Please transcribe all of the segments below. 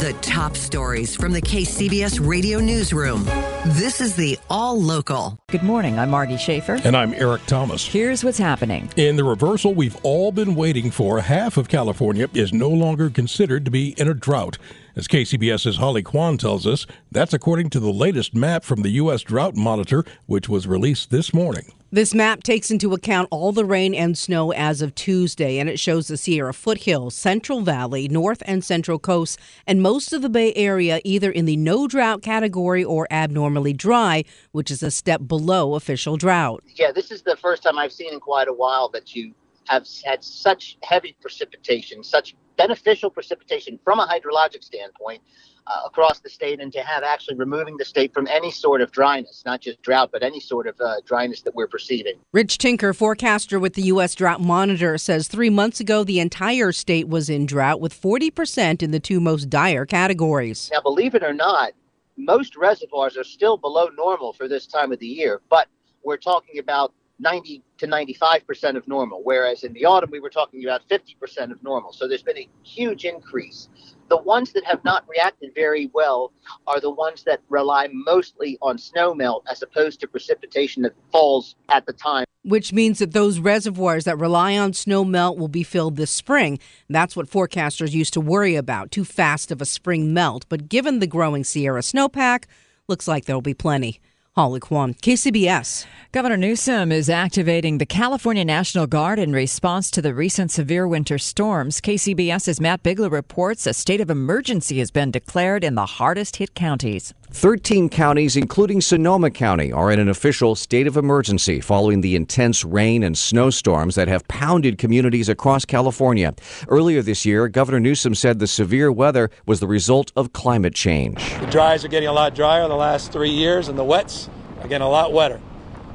The top stories from the KCBS radio newsroom. This is the All Local. Good morning. I'm Margie Shafer. And I'm Eric Thomas. Here's what's happening. In the reversal we've all been waiting for, half of California is no longer considered to be in a drought. As KCBS's Holly Quan tells us, that's according to the latest map from the U.S. Drought Monitor, which was released this morning. This map takes into account all the rain and snow as of Tuesday, and it shows the Sierra foothills, Central Valley, North and Central Coast, and most of the Bay Area either in the no drought category or abnormally dry, which is a step below official drought. Yeah, this is the first time I've seen in quite a while that you have had such heavy precipitation, such beneficial precipitation from a hydrologic standpoint uh, across the state and to have actually removing the state from any sort of dryness, not just drought, but any sort of uh, dryness that we're perceiving. Rich Tinker, forecaster with the U.S. Drought Monitor, says three months ago the entire state was in drought with 40% in the two most dire categories. Now, believe it or not, most reservoirs are still below normal for this time of the year, but we're talking about 90 to 95% of normal, whereas in the autumn we were talking about 50% of normal. So there's been a huge increase. The ones that have not reacted very well are the ones that rely mostly on snow melt as opposed to precipitation that falls at the time. Which means that those reservoirs that rely on snow melt will be filled this spring. That's what forecasters used to worry about too fast of a spring melt. But given the growing Sierra snowpack, looks like there'll be plenty. Holly Quan, KCBS. Governor Newsom is activating the California National Guard in response to the recent severe winter storms. KCBS's Matt Bigler reports a state of emergency has been declared in the hardest hit counties. 13 counties, including Sonoma County, are in an official state of emergency following the intense rain and snowstorms that have pounded communities across California. Earlier this year, Governor Newsom said the severe weather was the result of climate change. The dries are getting a lot drier in the last three years, and the wets are getting a lot wetter.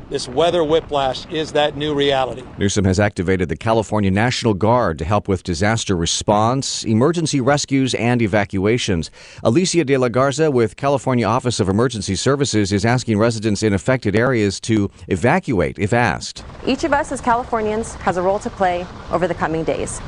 This weather whiplash is that new reality. Newsom has activated the California National Guard to help with disaster response, emergency rescues, and evacuations. Alicia de la Garza with California Office of Emergency Services is asking residents in affected areas to evacuate if asked. Each of us as Californians has a role to play over the coming days.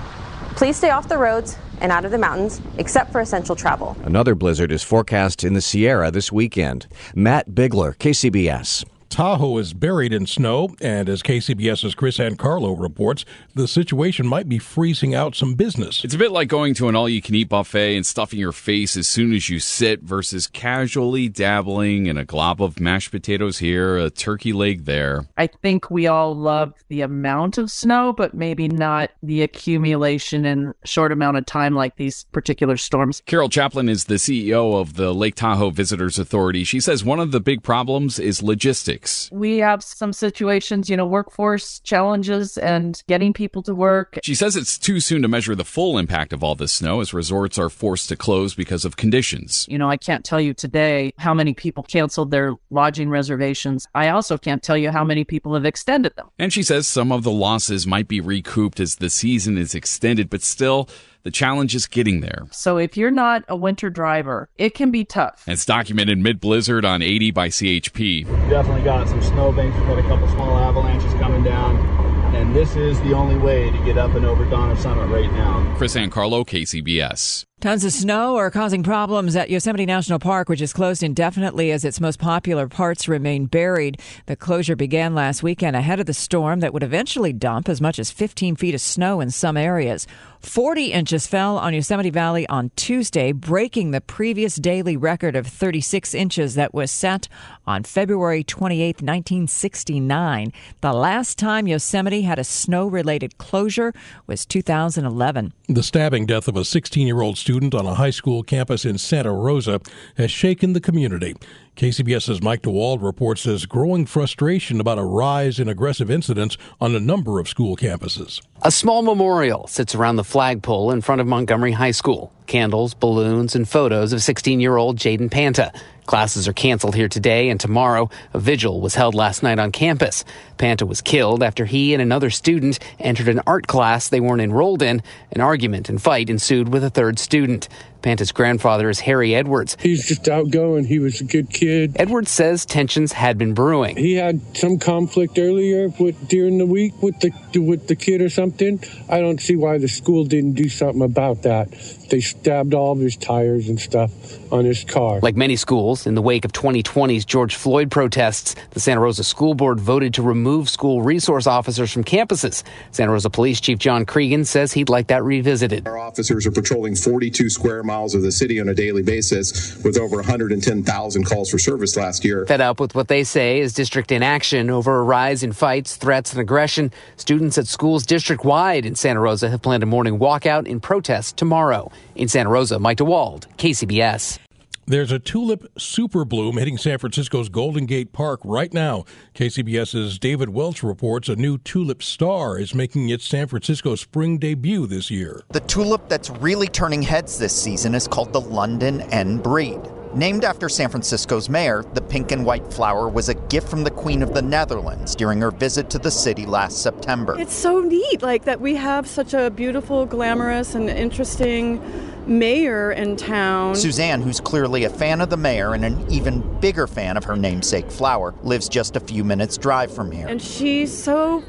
Please stay off the roads and out of the mountains, except for essential travel. Another blizzard is forecast in the Sierra this weekend. Matt Bigler, KCBS. Tahoe is buried in snow, and as KCBS's Kris Ankarlo reports, the situation might be freezing out some business. It's a bit like going to an all you can eat buffet and stuffing your face as soon as you sit versus casually dabbling in a glob of mashed potatoes here, a turkey leg there. I think we all love the amount of snow, but maybe not the accumulation in short amount of time like these particular storms. Carol Chaplin is the CEO of the Lake Tahoe Visitors Authority. She says one of the big problems is logistics. We have some situations, you know, workforce challenges and getting people to work. She says it's too soon to measure the full impact of all this snow as resorts are forced to close because of conditions. You know, I can't tell you today how many people canceled their lodging reservations. I also can't tell you how many people have extended them. And she says some of the losses might be recouped as the season is extended, but still, The challenge is getting there. So if you're not a winter driver, it can be tough. It's documented mid blizzard on 80 by CHP. Definitely got some snowbanks. We've got a couple small avalanches coming down. And this is the only way to get up and over Donner Summit right now. Kris Ankarlo, KCBS. Tons of snow are causing problems at Yosemite National Park, which is closed indefinitely as its most popular parts remain buried. The closure began last weekend ahead of the storm that would eventually dump as much as 15 feet of snow in some areas. 40 inches fell on Yosemite Valley on Tuesday, breaking the previous daily record of 36 inches that was set on February 28, 1969. The last time Yosemite had a snow related closure was 2011. The stabbing death of a 16 year old student on a high school campus in Santa Rosa has shaken the community. KCBS's Mike DeWald reports there's growing frustration about a rise in aggressive incidents on a number of school campuses. A small memorial sits around the flagpole in front of Montgomery High School. Candles, balloons, and photos of 16 year old Jayden Pienta. Classes are canceled here today and tomorrow. A vigil was held last night on campus. Pienta was killed after he and another student entered an art class they weren't enrolled in. An argument and fight ensued with a third student. Pienta's grandfather is Harry Edwards. He's just outgoing. He was a good kid. Edwards says tensions had been brewing. He had some conflict earlier with during the week with the with the kid or something. I don't see why the school didn't do something about that. They stabbed all of his tires and stuff on his car. Like many schools, in the wake of 2020's George Floyd protests, the Santa Rosa School Board voted to remove school resource officers from campuses. Santa Rosa Police Chief John Cregan says he'd like that revisited. Our officers are patrolling 42 square miles of the city on a daily basis with over 110,000 calls for service last year. Fed up with what they say is district inaction over a rise in fights, threats, and aggression, students at schools district wide in Santa Rosa have planned a morning walkout in protest tomorrow. In Santa Rosa, Mike DeWald, KCBS. There's a tulip super bloom hitting San Francisco's Golden Gate Park right now. KCBS's David Welch reports a new tulip star is making its San Francisco spring debut this year. The tulip that's really turning heads this season is called the London N Breed. Named after San Francisco's mayor, the pink and white flower was a gift from the Queen of the Netherlands during her visit to the city last September. It's so neat, like that we have such a beautiful, glamorous, and interesting mayor in town. Suzanne, who's clearly a fan of the mayor and an even bigger fan of her namesake flower, lives just a few minutes' drive from here. And she's so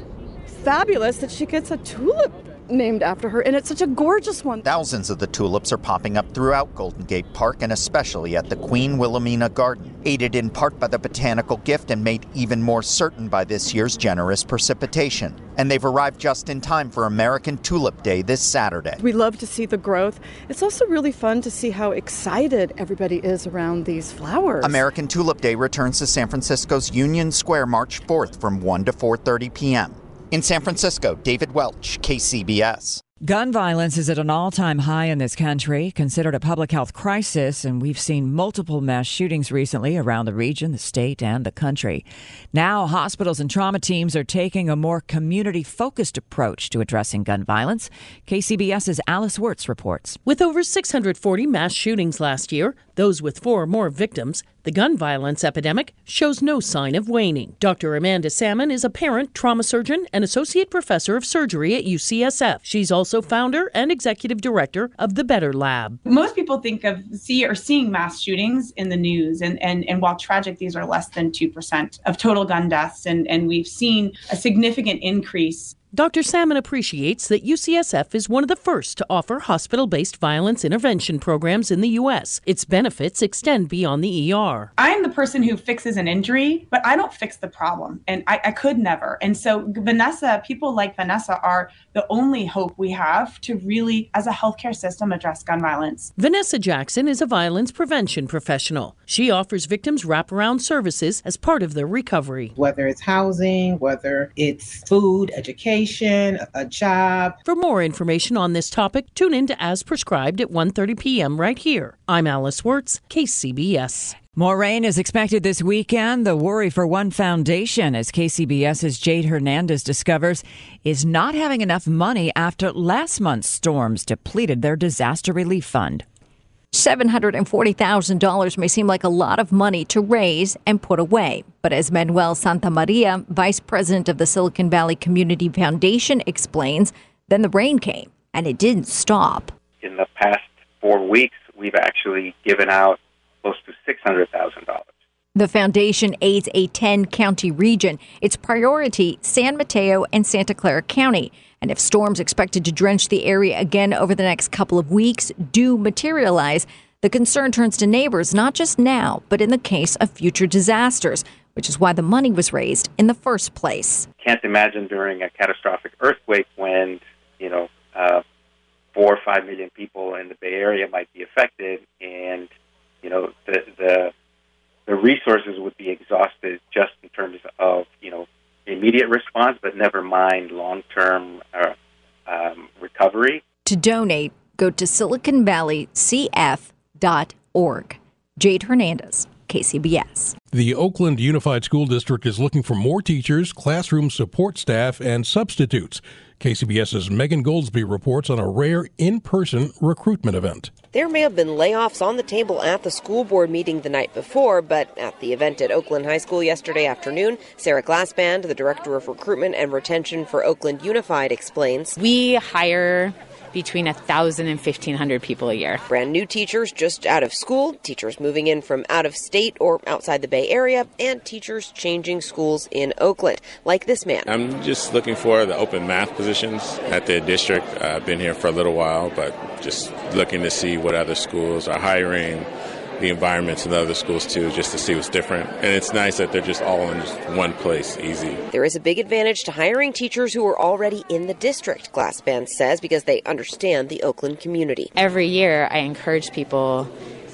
fabulous that she gets a tulip named after her, and it's such a gorgeous one. Thousands of the tulips are popping up throughout Golden Gate Park and especially at the Queen Wilhelmina Garden, aided in part by the botanical gift and made even more certain by this year's generous precipitation. And they've arrived just in time for American Tulip Day this Saturday. We love to see the growth. It's also really fun to see how excited everybody is around these flowers. American Tulip Day returns to San Francisco's Union Square March 4th from 1 to 4:30 p.m. In San Francisco, David Welch, KCBS. Gun violence is at an all time high in this country, considered a public health crisis, and we've seen multiple mass shootings recently around the region, the state, and the country. Now, hospitals and trauma teams are taking a more community focused approach to addressing gun violence. KCBS's Alice Wirtz reports. With over 640 mass shootings last year, those with four or more victims, the gun violence epidemic shows no sign of waning. Dr. Amanda Sammann is a parent, trauma surgeon, and associate professor of surgery at UCSF. She's also founder and executive director of the Better Lab. Most people think of see or seeing mass shootings in the news, and, and, and while tragic, these are less than 2% of total gun deaths, and, and we've seen a significant increase Dr. Sammann appreciates that UCSF is one of the first to offer hospital based violence intervention programs in the U.S. Its benefits extend beyond the ER. I'm the person who fixes an injury, but I don't fix the problem, and I, I could never. And so, Vanessa, people like Vanessa are the only hope we have to really, as a healthcare system, address gun violence. Vanessa Jackson is a violence prevention professional. She offers victims wraparound services as part of their recovery. Whether it's housing, whether it's food, education, a job. For more information on this topic, tune in to As Prescribed at 1:30 p.m. right here. I'm Alice Wirtz, KCBS. More rain is expected this weekend. The worry for one foundation, as KCBS's Jade Hernandez discovers, is not having enough money after last month's storms depleted their disaster relief fund. $740,000 may seem like a lot of money to raise and put away. But as Manuel Santamaria, vice president of the Silicon Valley Community Foundation, explains, then the rain came and it didn't stop. in the past four weeks, we've actually given out close to $600,000. The foundation aids a 10 county region. Its priority, San Mateo and Santa Clara County. And if storms expected to drench the area again over the next couple of weeks do materialize, the concern turns to neighbors not just now, but in the case of future disasters, which is why the money was raised in the first place. Can't imagine during a catastrophic earthquake when, you know, uh, four or five million people in the Bay Area might be affected, and you know the the the resources would be exhausted just in terms of you know immediate response, but never mind long term uh, um, recovery. To donate, go to SiliconValleyCF.org. Jade Hernandez, KCBS. The Oakland Unified School District is looking for more teachers, classroom support staff, and substitutes. KCBS's Megan Goldsby reports on a rare in person recruitment event. There may have been layoffs on the table at the school board meeting the night before, but at the event at Oakland High School yesterday afternoon, Sarah Glassband, the director of recruitment and retention for Oakland Unified, explains We hire between 1,000 and 1,500 people a year. Brand new teachers just out of school, teachers moving in from out of state or outside the Bay Area, and teachers changing schools in Oakland, like this man. I'm just looking for the open math positions at the district. I've been here for a little while, but just looking to see what other schools are hiring the environments in the other schools too, just to see what's different. And it's nice that they're just all in just one place, easy. There is a big advantage to hiring teachers who are already in the district, Glassband says, because they understand the Oakland community. Every year, I encourage people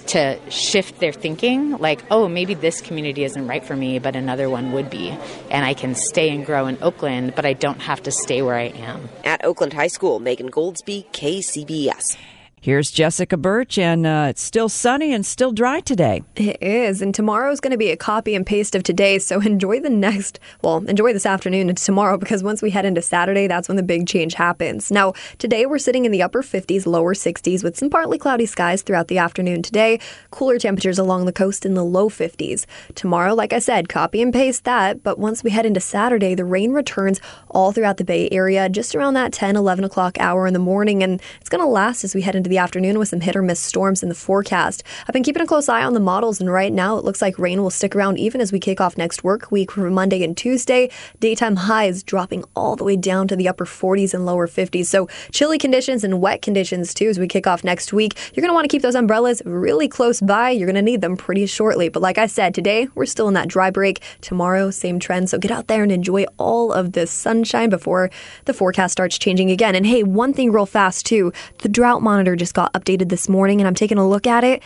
to shift their thinking like, oh, maybe this community isn't right for me, but another one would be. And I can stay and grow in Oakland, but I don't have to stay where I am. At Oakland High School, Megan Goldsby, KCBS. Here's Jessica Burch, and uh, it's still sunny and still dry today. It is, and tomorrow is going to be a copy and paste of today. So enjoy the next, well, enjoy this afternoon and tomorrow because once we head into Saturday, that's when the big change happens. Now, today we're sitting in the upper 50s, lower 60s with some partly cloudy skies throughout the afternoon today. Cooler temperatures along the coast in the low 50s. Tomorrow, like I said, copy and paste that. But once we head into Saturday, the rain returns all throughout the Bay Area just around that 10, 11 o'clock hour in the morning, and it's going to last as we head into the afternoon with some hit or miss storms in the forecast. I've been keeping a close eye on the models, and right now it looks like rain will stick around even as we kick off next work week for Monday and Tuesday. Daytime highs dropping all the way down to the upper 40s and lower 50s. So chilly conditions and wet conditions too as we kick off next week. You're going to want to keep those umbrellas really close by. You're going to need them pretty shortly. But like I said, today we're still in that dry break. Tomorrow, same trend. So get out there and enjoy all of this sunshine before the forecast starts changing again. And hey, one thing real fast too the drought monitor just got updated this morning and I'm taking a look at it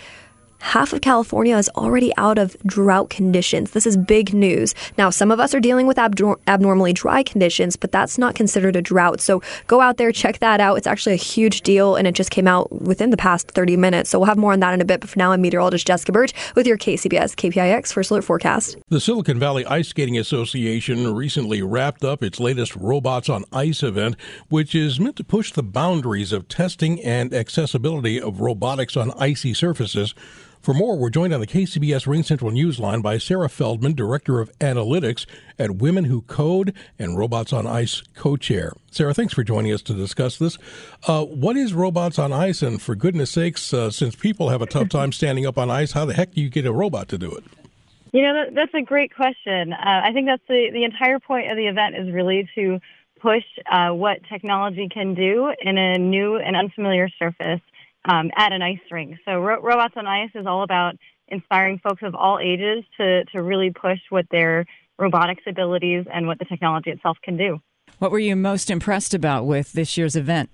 half of California is already out of drought conditions. This is big news. Now, some of us are dealing with abnor- abnormally dry conditions, but that's not considered a drought. So go out there, check that out. It's actually a huge deal, and it just came out within the past 30 minutes. So we'll have more on that in a bit. But for now, I'm meteorologist Jessica Burch with your KCBS KPIX First Alert Forecast. The Silicon Valley Ice Skating Association recently wrapped up its latest Robots on Ice event, which is meant to push the boundaries of testing and accessibility of robotics on icy surfaces. For more, we're joined on the KCBS RingCentral Newsline by Sarah Feldman, Director of Analytics at Women Who Code and Robots on Ice co chair. Sarah, thanks for joining us to discuss this. Uh, what is Robots on Ice? And for goodness sakes, uh, since people have a tough time standing up on ice, how the heck do you get a robot to do it? You know, that, that's a great question. Uh, I think that's the, the entire point of the event is really to push uh, what technology can do in a new and unfamiliar surface um, at an ice rink. So Ro- Robots on Ice is all about inspiring folks of all ages to, to really push what their robotics abilities and what the technology itself can do. What were you most impressed about with this year's event?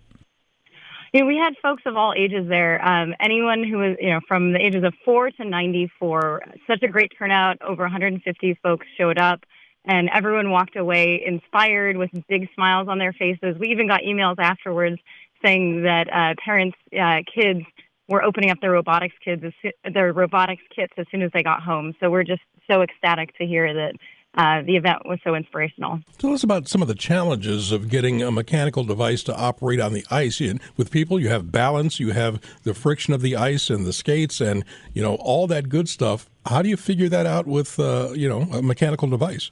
You know, we had folks of all ages there. Um, anyone who was, you know, from the ages of four to 94. Such a great turnout. Over 150 folks showed up, and everyone walked away inspired with big smiles on their faces. We even got emails afterwards saying that uh, parents, uh, kids were opening up their robotics kids, their robotics kits as soon as they got home. So we're just so ecstatic to hear that uh, the event was so inspirational. Tell us about some of the challenges of getting a mechanical device to operate on the ice. And with people, you have balance, you have the friction of the ice and the skates, and you know all that good stuff. How do you figure that out with uh, you know a mechanical device?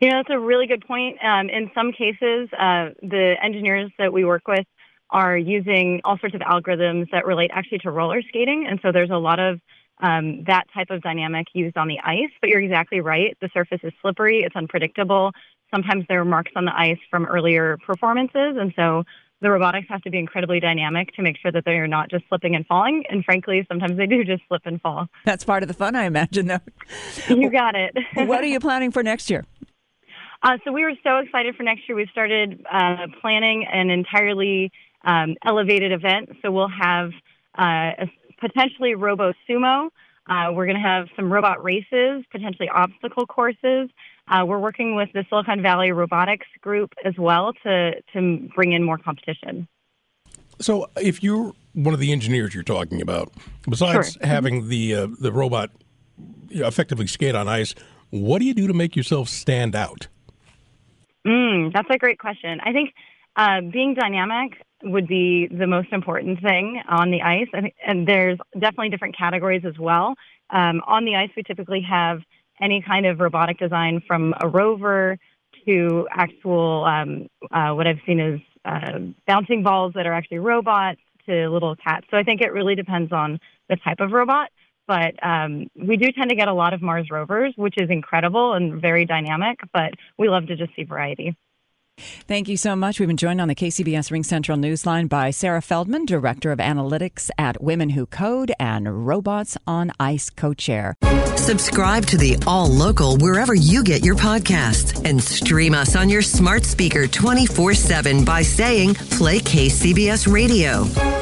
You know, that's a really good point. Um, in some cases, uh, the engineers that we work with are using all sorts of algorithms that relate actually to roller skating. And so there's a lot of um, that type of dynamic used on the ice. But you're exactly right. The surface is slippery, it's unpredictable. Sometimes there are marks on the ice from earlier performances. And so the robotics have to be incredibly dynamic to make sure that they're not just slipping and falling. And frankly, sometimes they do just slip and fall. That's part of the fun, I imagine, though. You got it. what are you planning for next year? Uh, so we were so excited for next year. We started uh, planning an entirely um, elevated event. So we'll have uh, a, potentially Robo Sumo. Uh, we're going to have some robot races, potentially obstacle courses. Uh, we're working with the Silicon Valley Robotics Group as well to to bring in more competition. So, if you're one of the engineers you're talking about, besides Sure. having the uh, the robot effectively skate on ice, what do you do to make yourself stand out? Mm, that's a great question. I think uh, being dynamic would be the most important thing on the ice. Think, and there's definitely different categories as well. Um, on the ice, we typically have any kind of robotic design from a rover to actual, um, uh, what I've seen is uh, bouncing balls that are actually robots to little cats. So I think it really depends on the type of robot. But um, we do tend to get a lot of Mars rovers, which is incredible and very dynamic, but we love to just see variety. Thank you so much. We've been joined on the KCBS RingCentral Newsline by Sarah Feldman, Director of Analytics at Women Who Code and Robots on Ice co chair. Subscribe to the All Local wherever you get your podcasts and stream us on your smart speaker 24 7 by saying Play KCBS Radio.